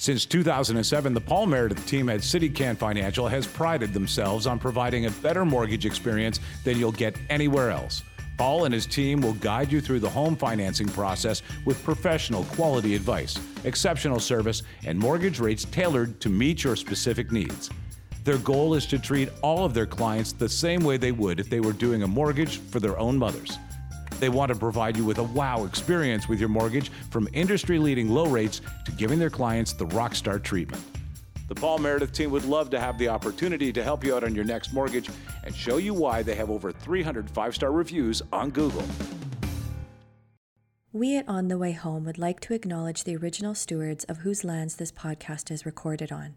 Since 2007, the Paul Meredith team at CitiCan Financial has prided themselves on providing a better mortgage experience than you'll get anywhere else. Paul and his team will guide you through the home financing process with professional quality advice, exceptional service, and mortgage rates tailored to meet your specific needs. Their goal is to treat all of their clients the same way they would if they were doing a mortgage for their own mothers. They want to provide you with a wow experience with your mortgage from industry leading low rates to giving their clients the rockstar treatment. The Paul Meredith team would love to have the opportunity to help you out on your next mortgage and show you why they have over 300 five star reviews on Google. We at On the Way Home would like to acknowledge the original stewards of whose lands this podcast is recorded on.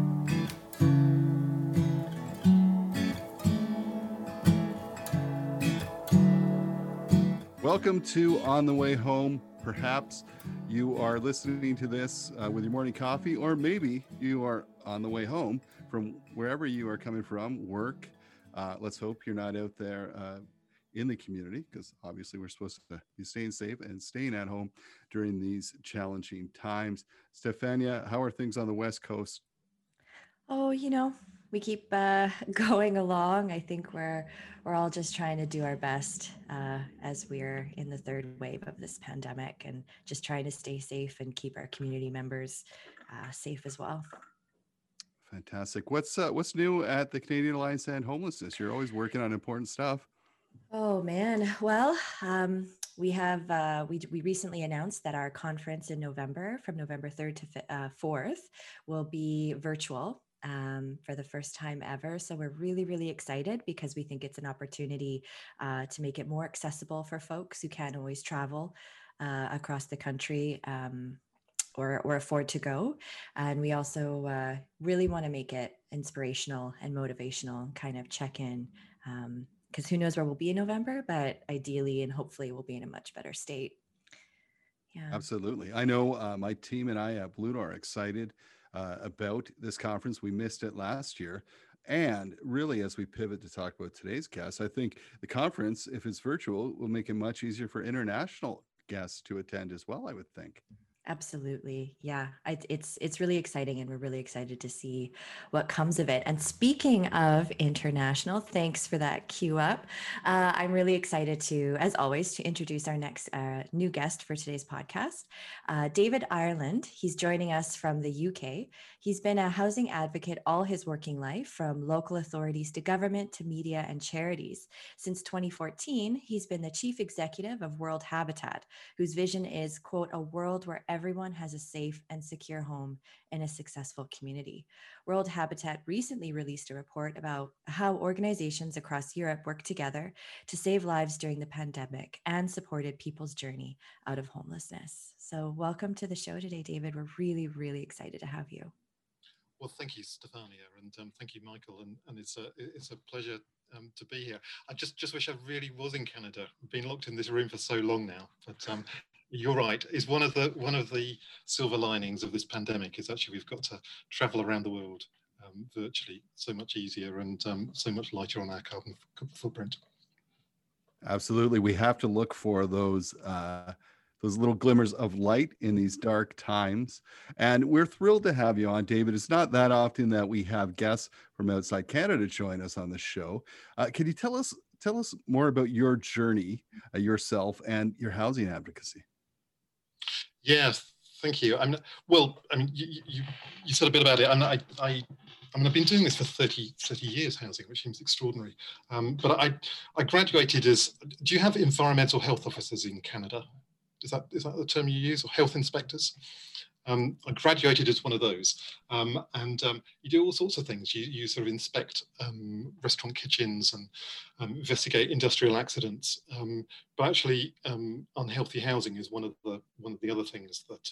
Welcome to On the Way Home. Perhaps you are listening to this uh, with your morning coffee, or maybe you are on the way home from wherever you are coming from, work. Uh, let's hope you're not out there uh, in the community because obviously we're supposed to be staying safe and staying at home during these challenging times. Stefania, how are things on the West Coast? Oh, you know, we keep uh, going along. I think we're we're all just trying to do our best uh, as we're in the third wave of this pandemic, and just trying to stay safe and keep our community members uh, safe as well. Fantastic. What's uh, what's new at the Canadian Alliance and Homelessness? You're always working on important stuff. Oh man, well, um, we have uh, we we recently announced that our conference in November, from November third to uh, fourth, will be virtual um, for the first time ever. So we're really, really excited because we think it's an opportunity uh, to make it more accessible for folks who can't always travel uh, across the country. Um, or, or afford to go. And we also uh, really want to make it inspirational and motivational, kind of check in because um, who knows where we'll be in November, but ideally and hopefully we'll be in a much better state. Yeah. Absolutely. I know uh, my team and I at Blue Door are excited uh, about this conference. We missed it last year. And really, as we pivot to talk about today's guest, I think the conference, if it's virtual, will make it much easier for international guests to attend as well, I would think. Absolutely. Yeah. I, it's it's really exciting and we're really excited to see what comes of it. And speaking of international, thanks for that cue up. Uh, I'm really excited to, as always, to introduce our next uh, new guest for today's podcast, uh, David Ireland. He's joining us from the UK. He's been a housing advocate all his working life, from local authorities to government to media and charities. Since 2014, he's been the chief executive of World Habitat, whose vision is, quote, a world where everyone has a safe and secure home in a successful community. World Habitat recently released a report about how organizations across Europe worked together to save lives during the pandemic and supported people's journey out of homelessness. So, welcome to the show today, David. We're really, really excited to have you. Well, thank you, Stefania, and um, thank you, Michael. And, and it's a it's a pleasure um, to be here. I just just wish I really was in Canada. I've been locked in this room for so long now, but um, you're right. Is one of the one of the silver linings of this pandemic is actually we've got to travel around the world um, virtually so much easier and um, so much lighter on our carbon footprint. Absolutely, we have to look for those. Uh, those little glimmers of light in these dark times. And we're thrilled to have you on, David. It's not that often that we have guests from outside Canada join us on the show. Uh, can you tell us tell us more about your journey, uh, yourself, and your housing advocacy? Yes, thank you. I'm well. I mean, you, you, you said a bit about it. I'm, I, I, I mean, I've been doing this for 30, 30 years, housing, which seems extraordinary. Um, but I, I graduated as. Do you have environmental health officers in Canada? Is that is that the term you use, or health inspectors? Um, I graduated as one of those, um, and um, you do all sorts of things. You, you sort of inspect um, restaurant kitchens and um, investigate industrial accidents. Um, but actually, unhealthy housing is one of the one of the other things that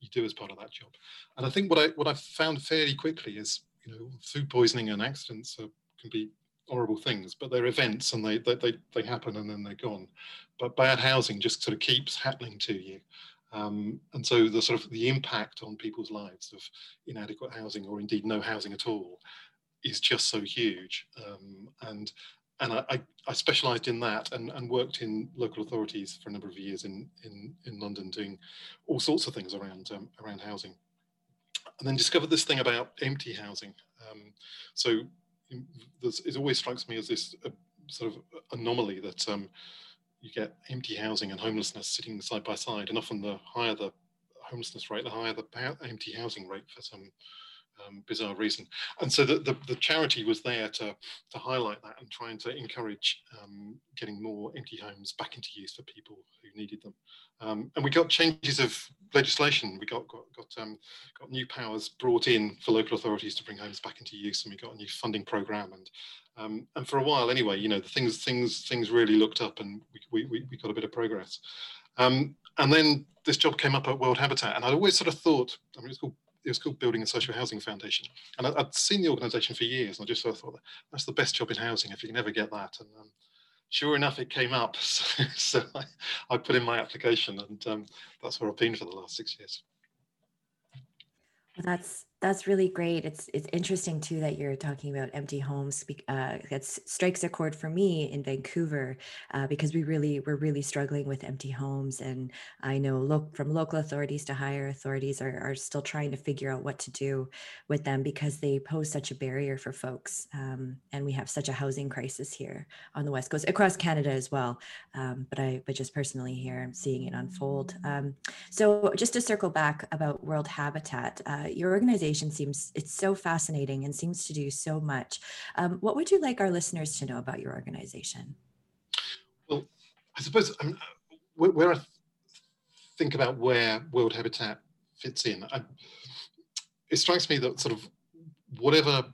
you do as part of that job. And I think what I what I found fairly quickly is, you know, food poisoning and accidents are, can be horrible things, but they're events and they, they, they, they happen and then they're gone. But bad housing just sort of keeps happening to you. Um, and so the sort of the impact on people's lives of inadequate housing or indeed no housing at all is just so huge. Um, and and I, I, specialized in that and, and worked in local authorities for a number of years in, in, in London doing all sorts of things around, um, around housing. And then discovered this thing about empty housing. Um, so it always strikes me as this uh, sort of anomaly that um, you get empty housing and homelessness sitting side by side, and often the higher the homelessness rate, the higher the empty housing rate for some um, bizarre reason. And so the, the, the, charity was there to, to highlight that and trying to encourage um, getting more empty homes back into use for people who needed them. Um, and we got changes of legislation. We got got got, um, got new powers brought in for local authorities to bring homes back into use, and we got a new funding program. And um, and for a while, anyway, you know, things things things really looked up, and we we, we got a bit of progress. Um, and then this job came up at World Habitat, and I'd always sort of thought, I mean, it's called it was called Building and Social Housing Foundation. And I, would seen the organisation for years, and I just sort of thought that's the best job in housing if you can ever get that. And um, sure enough, it came up. So, so I, I, put in my application, and um, that's where I've been for the last six years. That's that's really great. It's it's interesting too that you're talking about empty homes. Uh, that strikes a chord for me in Vancouver uh, because we really we're really struggling with empty homes, and I know look from local authorities to higher authorities are are still trying to figure out what to do with them because they pose such a barrier for folks, um, and we have such a housing crisis here on the west coast across Canada as well. Um, but I but just personally here, I'm seeing it unfold. Um, so just to circle back about World Habitat, uh, your organization seems it's so fascinating and seems to do so much. Um, what would you like our listeners to know about your organization? Well, I suppose um, where, where, I think about where World Habitat fits in, I, it strikes me that sort of whatever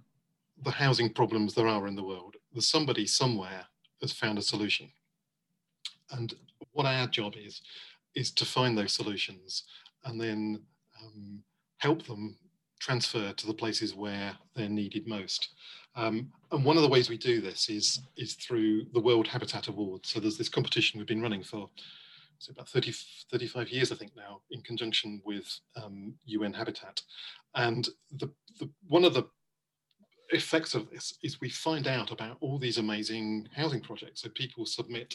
the housing problems there are in the world, there's somebody somewhere has found a solution. And what our job is, is to find those solutions and then um, help them transfer to the places where they're needed most. Um, and one of the ways we do this is, is through the World Habitat Award. So there's this competition we've been running for so about 30, 35 years, I think now, in conjunction with um, UN Habitat. And the, the, one of the effects of this is we find out about all these amazing housing projects. So people submit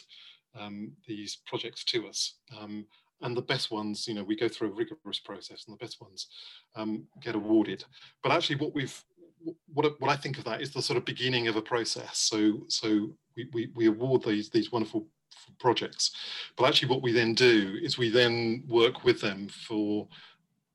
um, these projects to us. Um, and the best ones, you know, we go through a rigorous process, and the best ones um, get awarded. But actually, what we've what, what I think of that is the sort of beginning of a process. So so we, we, we award these these wonderful projects, but actually, what we then do is we then work with them for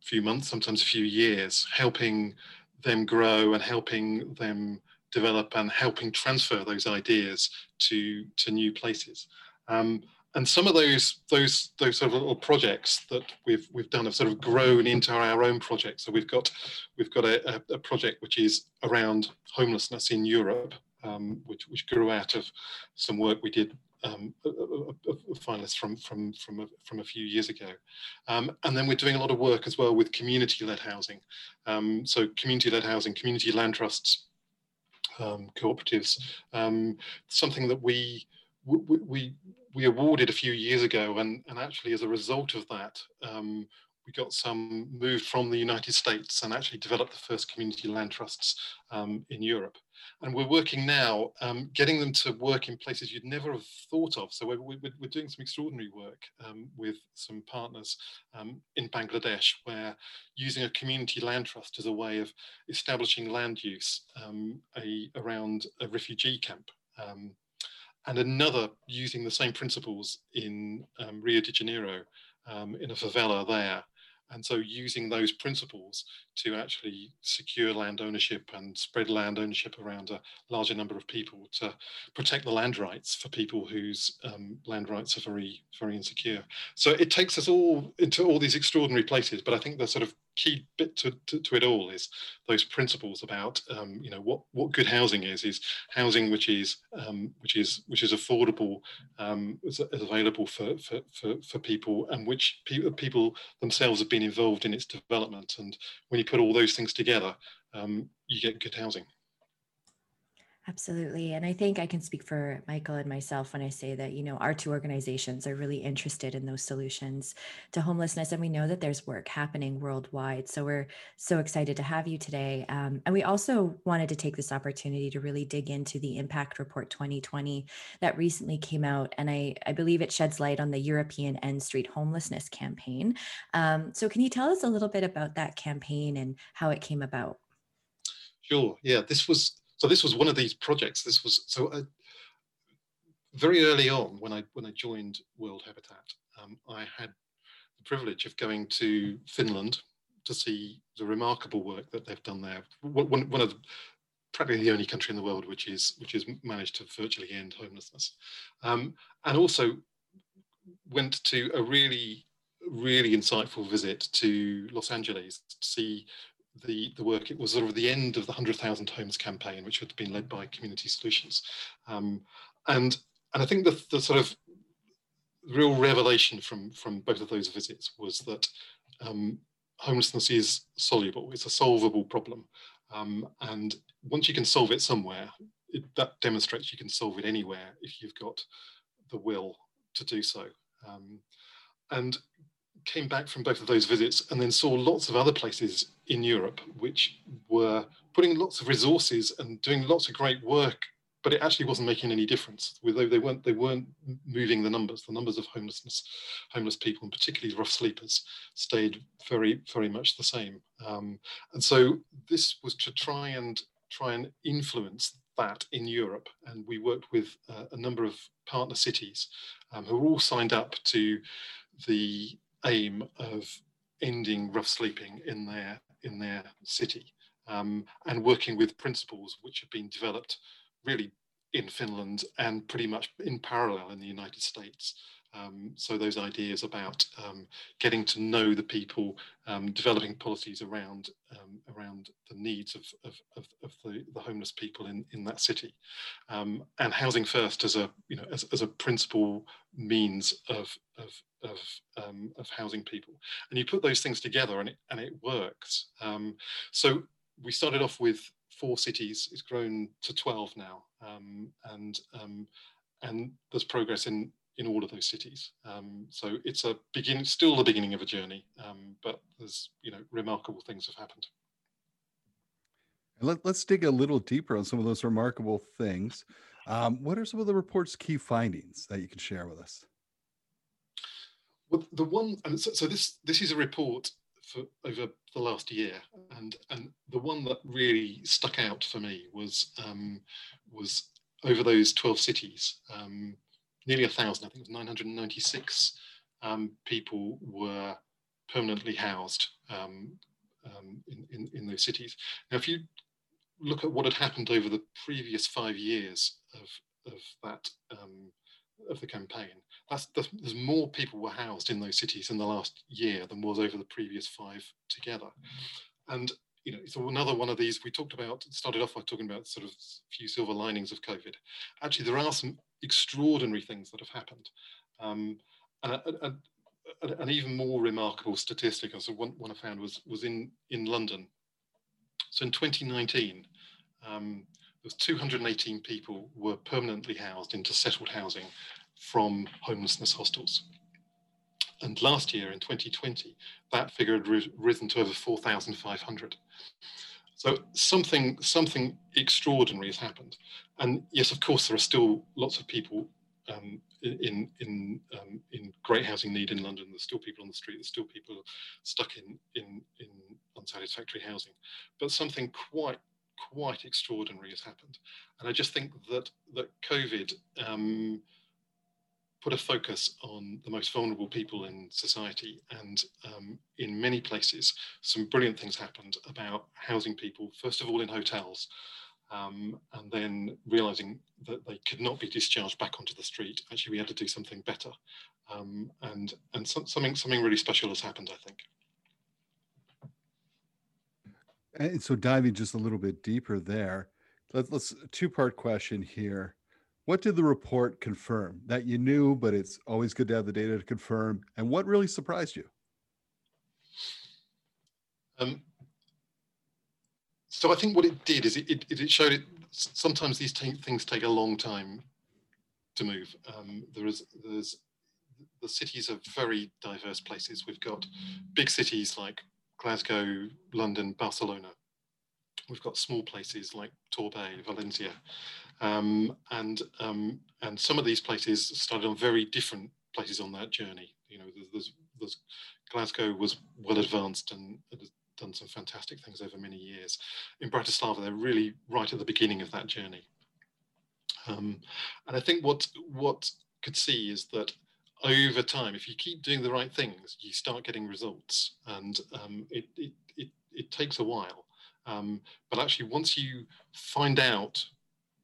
a few months, sometimes a few years, helping them grow and helping them develop and helping transfer those ideas to to new places. Um, and some of those those those sort of little projects that we've we've done have sort of grown into our own project. So we've got we've got a, a project which is around homelessness in Europe, um, which which grew out of some work we did. Um, a, a, a finalist from from from a, from a few years ago, um, and then we're doing a lot of work as well with community-led housing. Um, so community-led housing, community land trusts, um, cooperatives, um, something that we we, we we awarded a few years ago, and, and actually as a result of that, um, we got some moved from the United States and actually developed the first community land trusts um, in Europe. And we're working now, um, getting them to work in places you'd never have thought of. So we're, we're, doing some extraordinary work um, with some partners um, in Bangladesh, where using a community land trust as a way of establishing land use um, a, around a refugee camp um, and another using the same principles in um, Rio de Janeiro um, in a favela there. And so using those principles to actually secure land ownership and spread land ownership around a larger number of people to protect the land rights for people whose um, land rights are very, very insecure. So it takes us all into all these extraordinary places, but I think the sort of key bit to, to, to, it all is those principles about um, you know what what good housing is is housing which is um, which is which is affordable um, is, is, available for, for, for, for people and which pe- people themselves have been involved in its development. And when you put all those things together um, you get good housing Absolutely. And I think I can speak for Michael and myself when I say that, you know, our two organizations are really interested in those solutions to homelessness. And we know that there's work happening worldwide. So we're so excited to have you today. Um, and we also wanted to take this opportunity to really dig into the Impact Report 2020 that recently came out. And I, I believe it sheds light on the European End Street Homelessness Campaign. Um, so can you tell us a little bit about that campaign and how it came about? Sure. Yeah, this was so this was one of these projects. This was so uh, very early on when I when I joined World Habitat, um, I had the privilege of going to Finland to see the remarkable work that they've done there. One, one of the, practically the only country in the world which is which has managed to virtually end homelessness, um, and also went to a really really insightful visit to Los Angeles to see the, the work, it was sort of the end of the 100,000 Homes campaign, which had been led by Community Solutions. Um, and, and I think the, the sort of real revelation from, from both of those visits was that um, homelessness is soluble, it's a solvable problem. Um, and once you can solve it somewhere, it, that demonstrates you can solve it anywhere if you've got the will to do so. Um, and came back from both of those visits and then saw lots of other places in Europe which were putting lots of resources and doing lots of great work, but it actually wasn't making any difference. They weren't they weren't moving the numbers. The numbers of homelessness, homeless people, and particularly rough sleepers, stayed very very much the same. Um, and so this was to try and try and influence that in Europe. And we worked with uh, a number of partner cities um, who were all signed up to the aim of ending rough sleeping in their in their city um, and working with principles which have been developed really in Finland and pretty much in parallel in the United States. Um, so those ideas about um, getting to know the people, um, developing policies around um, around the needs of, of, of, of the, the, homeless people in, in that city, um, and housing first as a you know as, as a principal means of of of, um, of housing people. And you put those things together, and it and it works. so we started off with four cities. It's grown to twelve now, and and there's progress in in all of those cities. Um, so it's a begin, still the beginning of a journey, um, but there's you know remarkable things have happened. Let, us dig a little deeper on some of those remarkable things. Um, what are some of the report's key findings that you can share with us? Well, the one, and so, so this this is a report for over the last year, and and the one that really stuck out for me was um, was over those twelve cities. Um, nearly a thousand, I think it was 996 um, people were permanently housed um, um, in, in, in, those cities. Now, if you look at what had happened over the previous five years of, of that um, of the campaign, that's, there's more people were housed in those cities in the last year than was over the previous five together. And you know, it's another one of these we talked about, started off by talking about sort of few silver linings of COVID. Actually, there are some extraordinary things that have happened. Um, and, and, an even more remarkable statistic, as one, one I found was, was in, in London. So in 2019, um, was 218 people were permanently housed into settled housing from homelessness hostels. And last year in 2020, that figure had risen to over 4,500. So something, something extraordinary has happened. And yes, of course, there are still lots of people um, in in um, in great housing need in London. There's still people on the street. There's still people stuck in in in unsatisfactory housing. But something quite quite extraordinary has happened, and I just think that that COVID um, put a focus on the most vulnerable people in society. And um, in many places, some brilliant things happened about housing people, first of all in hotels, um, and then realizing that they could not be discharged back onto the street. Actually, we had to do something better. Um, and and so, something, something really special has happened, I think. And so diving just a little bit deeper there, let, let's two part question here. What did the report confirm that you knew, but it's always good to have the data to confirm? And what really surprised you? Um, so I think what it did is it, it, it showed it sometimes these t- things take a long time to move. Um, there is there's the cities are very diverse places. We've got big cities like Glasgow, London, Barcelona. We've got small places like Torbay, Valencia, um, and um, and some of these places started on very different places on that journey. You know, there's, there's Glasgow was well advanced and has done some fantastic things over many years. In Bratislava, they're really right at the beginning of that journey. Um, and I think what what could see is that over time, if you keep doing the right things, you start getting results, and um, it, it, it it takes a while. Um, but actually, once you find out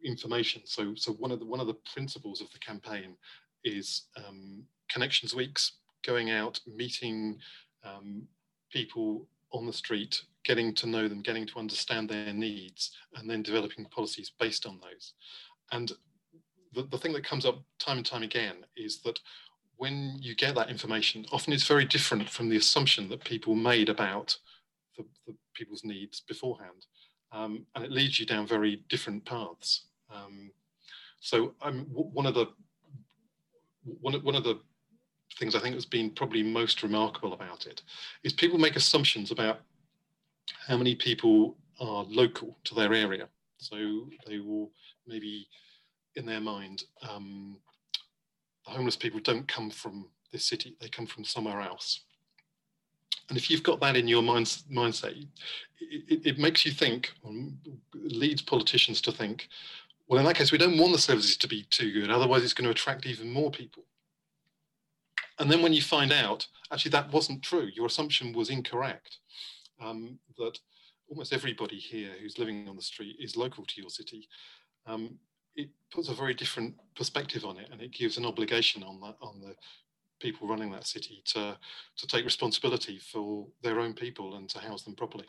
information, so so one of the one of the principles of the campaign is um, connections weeks, going out, meeting um, people on the street, getting to know them, getting to understand their needs, and then developing policies based on those. And the, the thing that comes up time and time again is that when you get that information, often it's very different from the assumption that people made about the, the people's needs beforehand. Um, and it leads you down very different paths. Um, so um, one of the one one of the things I think has been probably most remarkable about it is people make assumptions about how many people are local to their area. So they will maybe in their mind, um, the homeless people don't come from this city, they come from somewhere else. And if you've got that in your mind, mindset, it, it, makes you think, leads politicians to think, well, in that case, we don't want the services to be too good, otherwise, it's going to attract even more people. And then when you find out, actually, that wasn't true, your assumption was incorrect, um, that almost everybody here who's living on the street is local to your city. Um, it puts a very different perspective on it, and it gives an obligation on the on the people running that city to to take responsibility for their own people and to house them properly.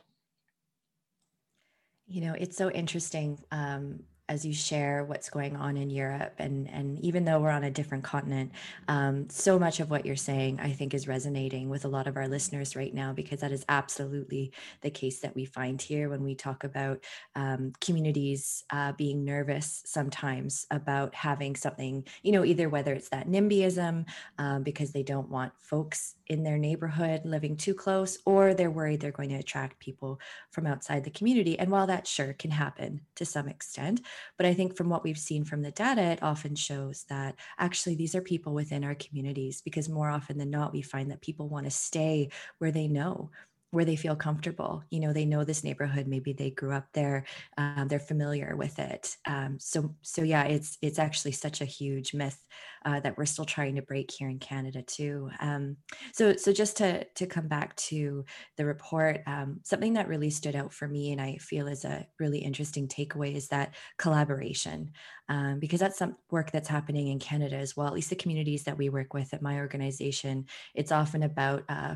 You know, it's so interesting. Um, as you share what's going on in Europe. And, and even though we're on a different continent, um, so much of what you're saying, I think, is resonating with a lot of our listeners right now, because that is absolutely the case that we find here when we talk about um, communities uh, being nervous sometimes about having something, you know, either whether it's that NIMBYism um, because they don't want folks in their neighborhood living too close, or they're worried they're going to attract people from outside the community. And while that sure can happen to some extent, but I think from what we've seen from the data, it often shows that actually these are people within our communities because more often than not, we find that people want to stay where they know where they feel comfortable. You know, they know this neighborhood. Maybe they grew up there. Um, they're familiar with it. Um, so, so yeah, it's it's actually such a huge myth uh, that we're still trying to break here in Canada too. Um, so, so just to to come back to the report, um, something that really stood out for me, and I feel is a really interesting takeaway, is that collaboration, um, because that's some work that's happening in Canada as well. At least the communities that we work with at my organization, it's often about uh,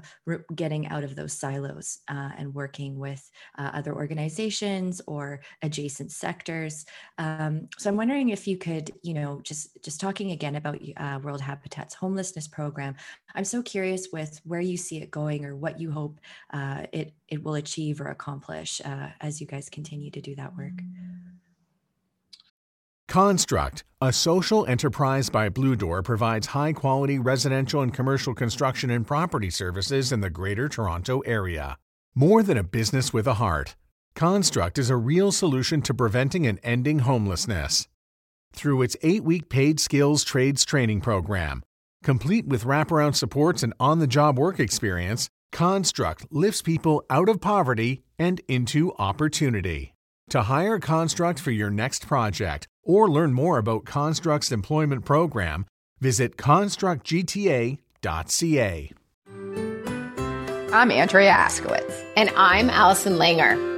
getting out of those silos uh, and working with uh, other organizations or adjacent sectors. Um, so I'm wondering if you could, you know, just just talking again about uh, World Habitat's homelessness program. I'm so curious with where you see it going or what you hope uh, it it will achieve or accomplish uh, as you guys continue to do that work. Construct, a social enterprise by Blue Door, provides high quality residential and commercial construction and property services in the Greater Toronto Area. More than a business with a heart, Construct is a real solution to preventing and ending homelessness. Through its eight week paid skills trades training program, complete with wraparound supports and on the job work experience, Construct lifts people out of poverty and into opportunity. To hire Construct for your next project or learn more about Construct's employment program, visit constructgta.ca. I'm Andrea Askowitz. And I'm Allison Langer.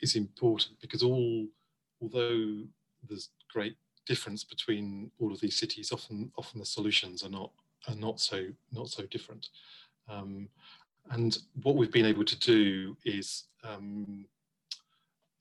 is important because all although there's great difference between all of these cities. Often, often the solutions are not are not so not so different. Um, and what we've been able to do is um,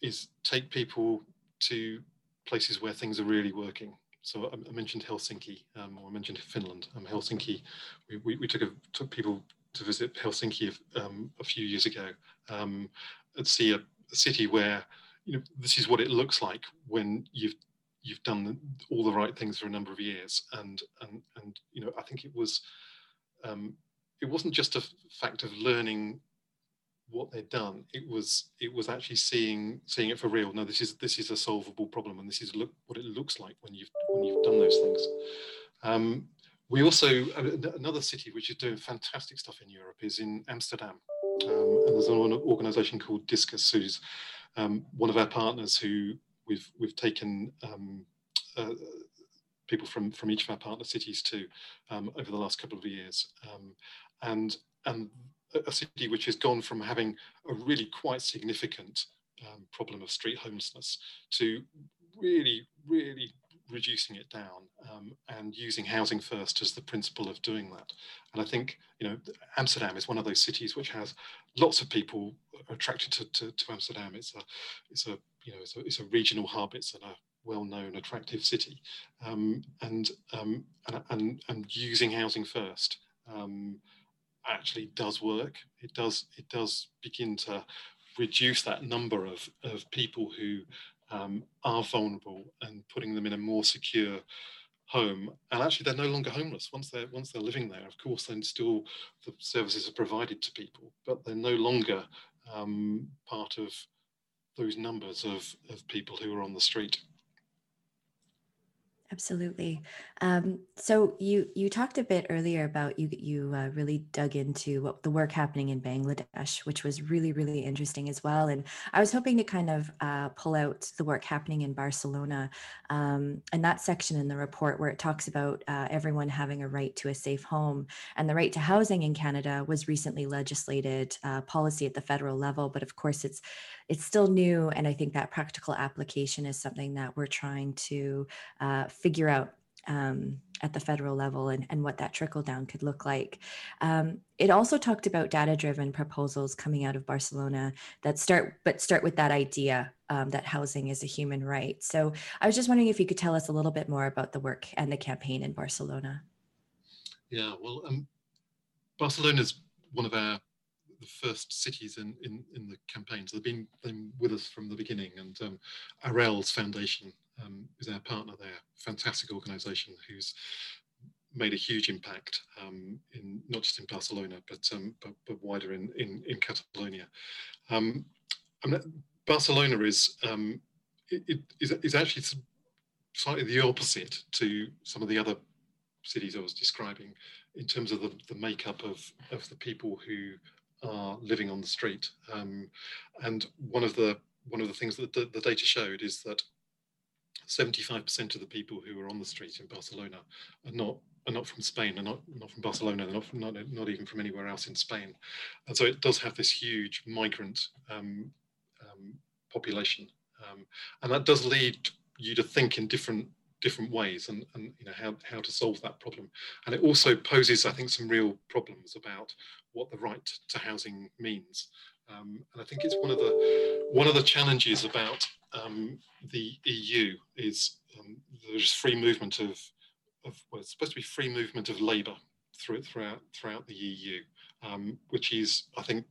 is take people to places where things are really working. So I, mentioned Helsinki, um, or I mentioned Finland. Um, Helsinki, we, we, we, took a, took people to visit Helsinki um, a few years ago um, and see a, city where you know this is what it looks like when you've you've done all the right things for a number of years. And and and you know i think it was um, it wasn't just a fact of learning what they'd done. It was it was actually seeing seeing it for real. No this is this is a solvable problem and this is look what it looks like when you've when you've done those things. Um, we also another city which is doing fantastic stuff in europe is in amsterdam. Um, and there's an organization called discus who's um, one of our partners who we've we've taken um, uh, people from from each of our partner cities to um, over the last couple of years, um, and and a city which has gone from having a really quite significant um, problem of street homelessness to really really reducing it down um, and using housing first as the principle of doing that. And I think you know Amsterdam is one of those cities which has lots of people attracted to, to, to Amsterdam. It's a it's a you know it's a, it's a regional hub. It's a well-known, attractive city, um, and, um, and, and and using housing first um, actually does work. It does it does begin to reduce that number of of people who um, are vulnerable and putting them in a more secure home. And actually they're no longer homeless. Once they're once they're living there of course then still the services are provided to people but they're no longer um, part of those numbers of, of people who are on the street Absolutely. Um, so you you talked a bit earlier about you you uh, really dug into what the work happening in Bangladesh, which was really really interesting as well. And I was hoping to kind of uh, pull out the work happening in Barcelona um, and that section in the report where it talks about uh, everyone having a right to a safe home and the right to housing in Canada was recently legislated uh, policy at the federal level, but of course it's it's still new, and I think that practical application is something that we're trying to uh, figure out um, at the federal level and, and what that trickle down could look like. Um, it also talked about data driven proposals coming out of Barcelona that start, but start with that idea um, that housing is a human right. So I was just wondering if you could tell us a little bit more about the work and the campaign in Barcelona. Yeah, well, um, Barcelona is one of our the first cities in, in, in the campaigns. They've been, been with us from the beginning and um, Arrels Foundation um, is our partner there. Fantastic organisation who's made a huge impact um, in not just in Barcelona but um, but, but, wider in in, in Catalonia. Um, Barcelona is um, it, it is, is actually slightly the opposite to some of the other cities I was describing in terms of the, the makeup of, of the people who are living on the street. Um, and one of the one of the things that the, the data showed is that 75% of the people who are on the street in Barcelona are not are not from Spain, are not not from Barcelona, they're not from, not, not even from anywhere else in Spain, and so it does have this huge migrant um, um, population, um, and that does lead you to think in different different ways and, and you know how, how to solve that problem. And it also poses i think some real problems about what the right to housing means. Um, and i think it's one of the one of the challenges about um, the eu is um, there's free movement of, of well it's supposed to be free movement of labor through, throughout throughout the eu um, which is i think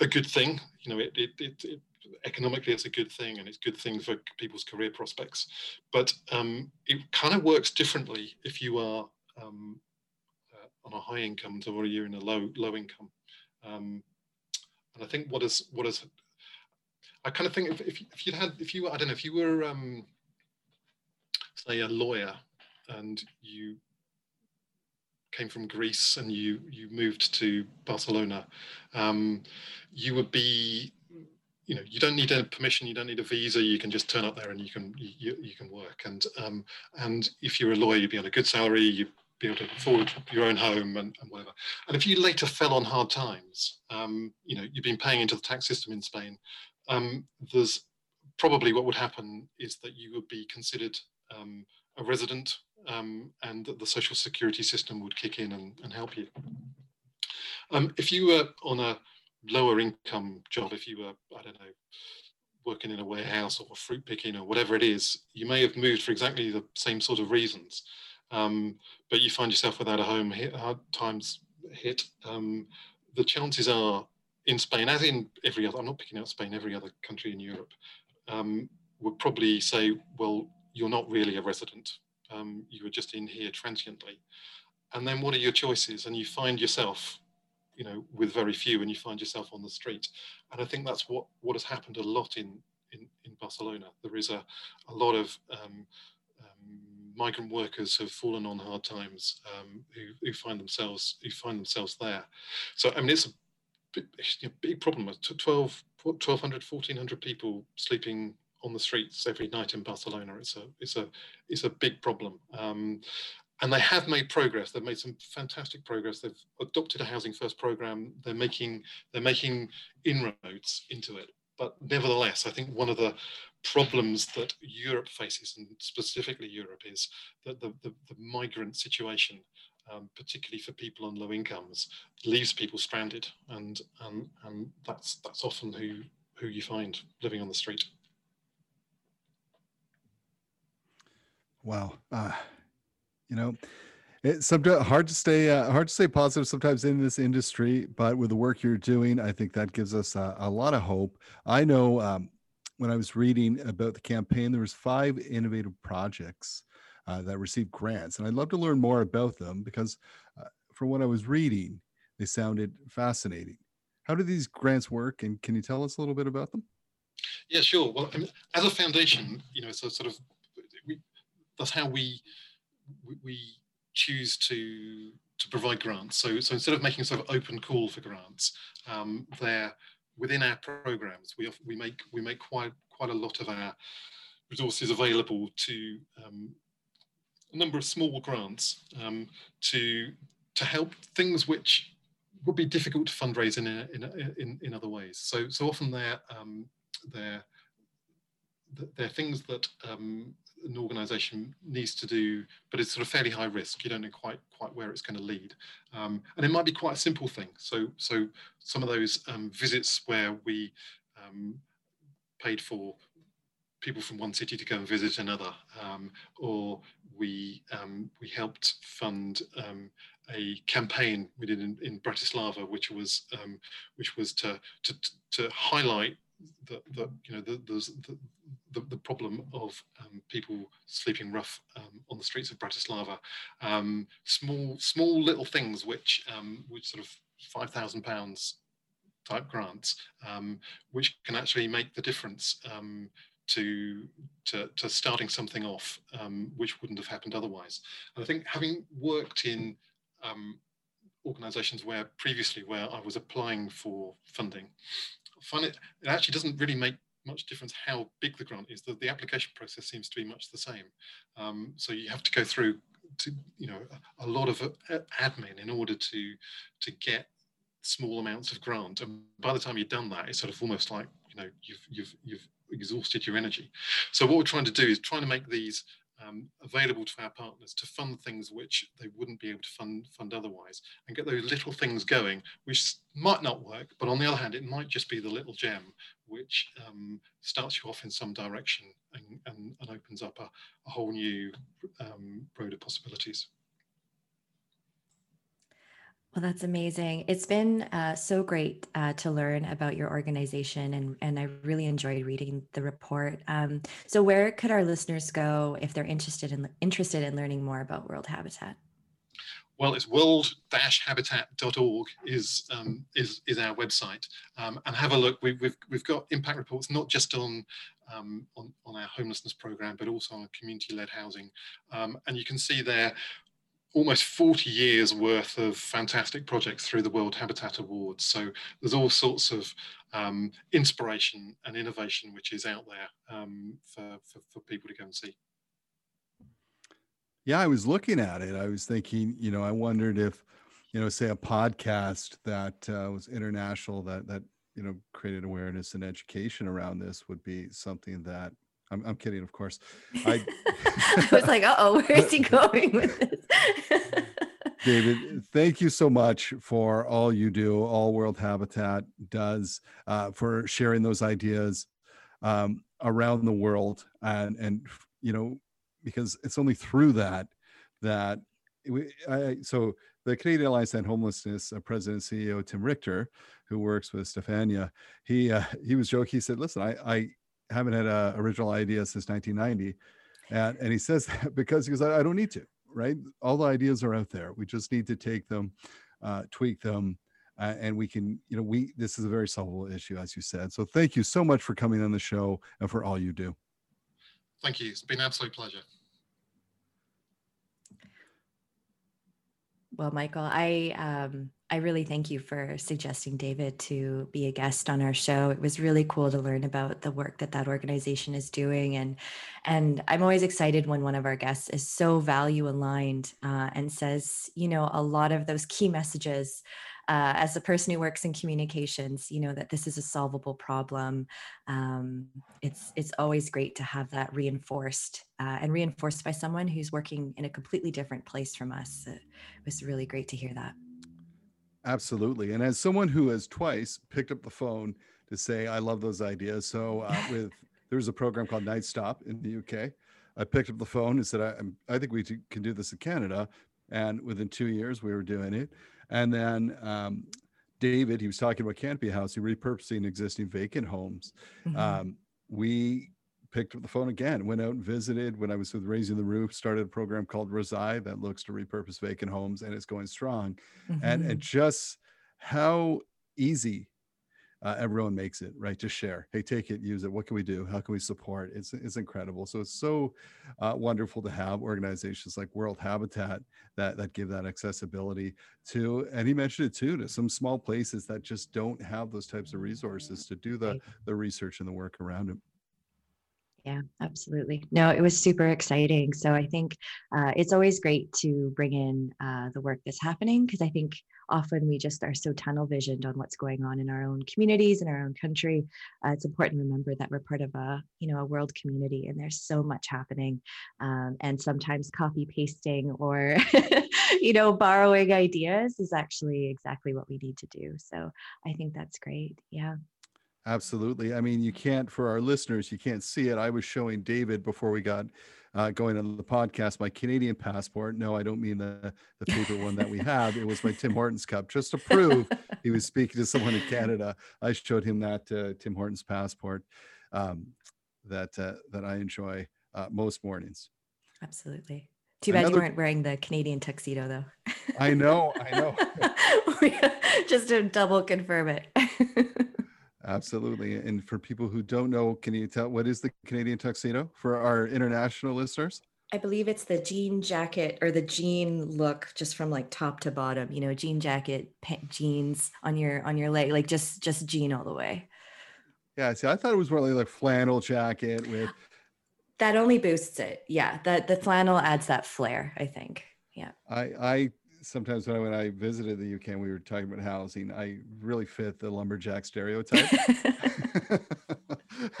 a good thing. You know it, it, it, it economically it's a good thing and it's a good thing for people's career prospects. But um, it kind of works differently if you are um, on a high income or you're in a low low income. Um, and I think what is what is I kind of think if, if, if you had if you I don't know if you were um, say a lawyer and you came from Greece and you you moved to Barcelona, um, you would be you know you don't need a permission you don't need a visa you can just turn up there and you can you, you can work. And um, and if you're a lawyer you'd be on a good salary you'd be able to afford your own home and, and whatever and if you later fell on hard times um, you know you've been paying into the tax system in spain um, there's probably what would happen is that you would be considered um, a resident um, and the social security system would kick in and, and help you. Um, if you were on a lower income job, if you were, I don't know, working in a warehouse or fruit picking or whatever it is, you may have moved for exactly the same sort of reasons. Um, but you find yourself without a home, hit, hard times hit. Um, the chances are in Spain, as in every other, I'm not picking out Spain, every other country in Europe, um, would probably say, well, you're not really a resident. Um, you were just in here transiently. And then what are your choices? And you find yourself, you know, with very few and you find yourself on the street. And I think that's what, what has happened a lot in, in, in Barcelona. There is a, a lot of um, migrant workers have fallen on hard times um, who, who find themselves who find themselves there. So I mean, it's a big, big problem. 12, 1,200, 1,400 people sleeping on the streets every night in Barcelona. It's a it's a it's a big problem. Um, and they have made progress. They've made some fantastic progress. They've adopted a housing first program. They're making they're making inroads into it. But nevertheless, I think one of the problems that Europe faces, and specifically Europe, is that the, the, the migrant situation, um, particularly for people on low incomes, leaves people stranded, and and and that's that's often who who you find living on the street. Wow. Uh, you know, it's hard to stay uh, hard to stay positive sometimes in this industry, but with the work you're doing, I think that gives us a, a lot of hope. I know um, when I was reading about the campaign, there was five innovative projects uh, that received grants, and I'd love to learn more about them because, uh, from what I was reading, they sounded fascinating. How do these grants work, and can you tell us a little bit about them? Yeah, sure. Well, I mean, as a foundation, you know, so sort of that's how we, we, we choose to to provide grants. So so instead of making a sort of open call for grants, um, they're within our programs. We we make we make quite quite a lot of our resources available to um, a number of small grants um, to to help things which would be difficult to fundraise in in in, in other ways. So so often they're um, they're they're things that um, an organization needs to do, but it's sort of fairly high risk. You don't know quite quite where it's going to lead, um, and it might be quite a simple thing. So so some of those um, visits where we um, paid for people from one city to go and visit another, um, or we um, we helped fund a campaign we did in, in Bratislava, which was which was to to to highlight the, you know the, the, the, the problem of um, people sleeping rough um, on the streets of Bratislava. Um, small small little things which um, which sort of five thousand pounds type grants, um, which can actually make the difference um, to, to, to starting something off, which wouldn't have happened otherwise. And I think having worked in organizations where previously where I was applying for funding, it, it actually doesn't really make much difference how big the grant is. The, the application process seems to be much the same. Um, so you have to go through to, you know, a, a lot of uh, admin in order to, to get small amounts of grant. And by the time you've done that, it's sort of almost like, you know, you've, you've, you've exhausted your energy. So what we're trying to do is trying to make these um, available to our partners to fund things which they wouldn't be able to fund fund otherwise and get those little things going which might not work but on the other hand it might just be the little gem which um, starts you off in some direction and, and, and opens up a, a whole new um, road of possibilities well, that's amazing. It's been uh, so great uh, to learn about your organization, and, and I really enjoyed reading the report. Um, so, where could our listeners go if they're interested in interested in learning more about World Habitat? Well, it's world-habitat.org is um, is is our website, um, and have a look. We, we've, we've got impact reports not just on um, on, on our homelessness program, but also on community-led housing, um, and you can see there almost 40 years worth of fantastic projects through the World Habitat Awards. So there's all sorts of um, inspiration and innovation which is out there um, for, for, for, people to go and see. Yeah, I was looking at it. I was thinking, you know, I wondered if, you know, say a podcast that uh, was international that that you know, created awareness and education around this would be something that I'm, I'm kidding, of course. I, I was like, oh, where is he going with this? David, thank you so much for all you do, all World Habitat does, uh, for sharing those ideas um, around the world, and and you know, because it's only through that that we, I, so the Canadian Alliance on Homelessness uh, President CEO Tim Richter, who works with Stefania, he uh, he was joking. He said, "Listen, I I haven't had an original idea since 1990," and and he says that because he goes, I, I don't need to. Right, all the ideas are out there. We just need to take them, uh, tweak them, uh, and we can. You know, we this is a very solvable issue, as you said. So thank you so much for coming on the show and for all you do. Thank you. It's been an absolute pleasure. Well, Michael, I um, I really thank you for suggesting David to be a guest on our show. It was really cool to learn about the work that that organization is doing, and and I'm always excited when one of our guests is so value aligned uh, and says, you know, a lot of those key messages uh, as a person who works in communications, you know that this is a solvable problem. Um, it's it's always great to have that reinforced uh, and reinforced by someone who's working in a completely different place from us. It was really great to hear that. Absolutely, and as someone who has twice picked up the phone to say I love those ideas, so uh, with there's a program called Nightstop in the UK. I picked up the phone and said, I, I think we can do this in Canada. And within two years, we were doing it. And then um, David, he was talking about Canopy House, he repurposing existing vacant homes. Mm-hmm. Um, we picked up the phone again, went out and visited when I was with Raising the Roof, started a program called Reside that looks to repurpose vacant homes and it's going strong. Mm-hmm. And, and just how easy uh, everyone makes it right to share. Hey take it use it. What can we do? How can we support? It's it's incredible. So it's so uh, wonderful to have organizations like world habitat that that give that accessibility to and he mentioned it too to some small places that just don't have those types of resources to do the the research and the work around it yeah, absolutely. No, it was super exciting. So I think uh, it's always great to bring in uh, the work that's happening because I think often we just are so tunnel visioned on what's going on in our own communities in our own country. Uh, it's important to remember that we're part of a you know a world community and there's so much happening, um, and sometimes copy pasting or you know borrowing ideas is actually exactly what we need to do. So I think that's great. Yeah. Absolutely. I mean, you can't, for our listeners, you can't see it. I was showing David before we got uh, going on the podcast my Canadian passport. No, I don't mean the, the paper one that we have. It was my Tim Hortons cup just to prove he was speaking to someone in Canada. I showed him that uh, Tim Hortons passport um, that, uh, that I enjoy uh, most mornings. Absolutely. Too bad Another, you weren't wearing the Canadian tuxedo, though. I know, I know. Just to double confirm it. Absolutely. And for people who don't know, can you tell what is the Canadian tuxedo for our international listeners? I believe it's the jean jacket or the jean look just from like top to bottom, you know, jean jacket, jeans on your on your leg, like just just jean all the way. Yeah, see, I thought it was more like a flannel jacket with that only boosts it. Yeah, that the flannel adds that flair, I think. Yeah. I I sometimes when I, when I visited the UK and we were talking about housing, I really fit the lumberjack stereotype.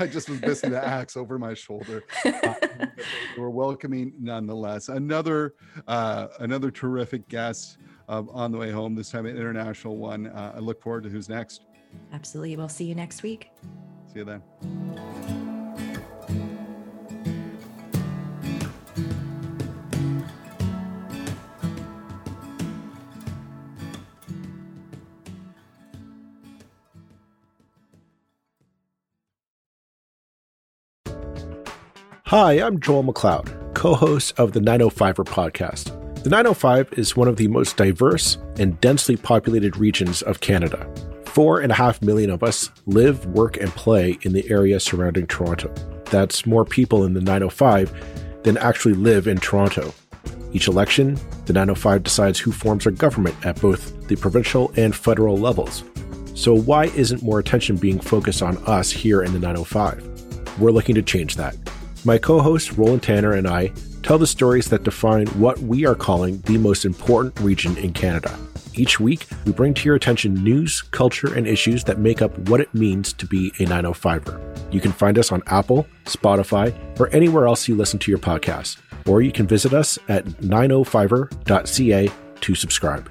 I just was missing the axe over my shoulder. Uh, we're welcoming nonetheless. Another uh, another terrific guest uh, on the way home. This time an international one. Uh, I look forward to who's next. Absolutely. We'll see you next week. See you then. Hi, I'm Joel McLeod, co host of the 905er podcast. The 905 is one of the most diverse and densely populated regions of Canada. Four and a half million of us live, work, and play in the area surrounding Toronto. That's more people in the 905 than actually live in Toronto. Each election, the 905 decides who forms our government at both the provincial and federal levels. So, why isn't more attention being focused on us here in the 905? We're looking to change that. My co host Roland Tanner and I tell the stories that define what we are calling the most important region in Canada. Each week, we bring to your attention news, culture, and issues that make up what it means to be a 905er. You can find us on Apple, Spotify, or anywhere else you listen to your podcasts. Or you can visit us at 905er.ca to subscribe.